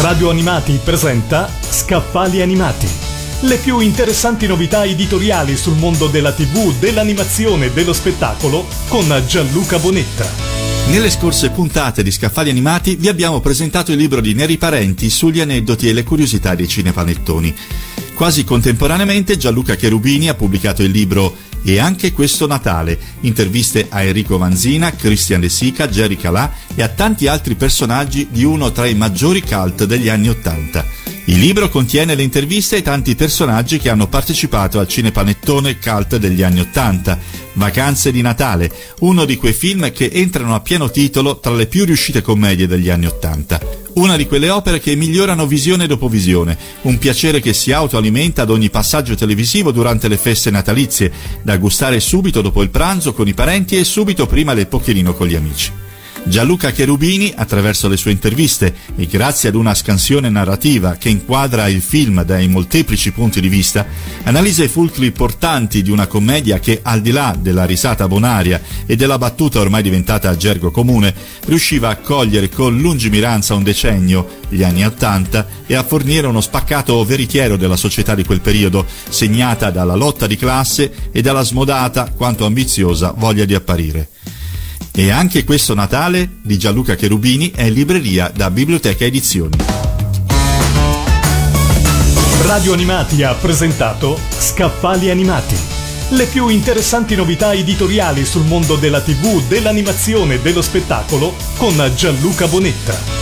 Radio Animati presenta Scaffali Animati. Le più interessanti novità editoriali sul mondo della TV, dell'animazione e dello spettacolo con Gianluca Bonetta. Nelle scorse puntate di Scaffali Animati vi abbiamo presentato il libro di Neri Parenti sugli aneddoti e le curiosità dei cinepanettoni. Quasi contemporaneamente Gianluca Cherubini ha pubblicato il libro E anche questo Natale, interviste a Enrico Vanzina, Christian De Sica, Jerry Calà e a tanti altri personaggi di uno tra i maggiori cult degli anni Ottanta. Il libro contiene le interviste ai tanti personaggi che hanno partecipato al cinepanettone cult degli anni Ottanta, Vacanze di Natale, uno di quei film che entrano a pieno titolo tra le più riuscite commedie degli anni Ottanta. Una di quelle opere che migliorano visione dopo visione, un piacere che si autoalimenta ad ogni passaggio televisivo durante le feste natalizie, da gustare subito dopo il pranzo con i parenti e subito prima del pocherino con gli amici. Gianluca Cherubini, attraverso le sue interviste e grazie ad una scansione narrativa che inquadra il film dai molteplici punti di vista, analizza i fulcri portanti di una commedia che, al di là della risata bonaria e della battuta ormai diventata gergo comune, riusciva a cogliere con lungimiranza un decennio, gli anni Ottanta, e a fornire uno spaccato veritiero della società di quel periodo, segnata dalla lotta di classe e dalla smodata quanto ambiziosa voglia di apparire. E anche questo Natale di Gianluca Cherubini è in libreria da Biblioteca Edizioni. Radio Animati ha presentato Scaffali Animati. Le più interessanti novità editoriali sul mondo della TV, dell'animazione e dello spettacolo con Gianluca Bonetta.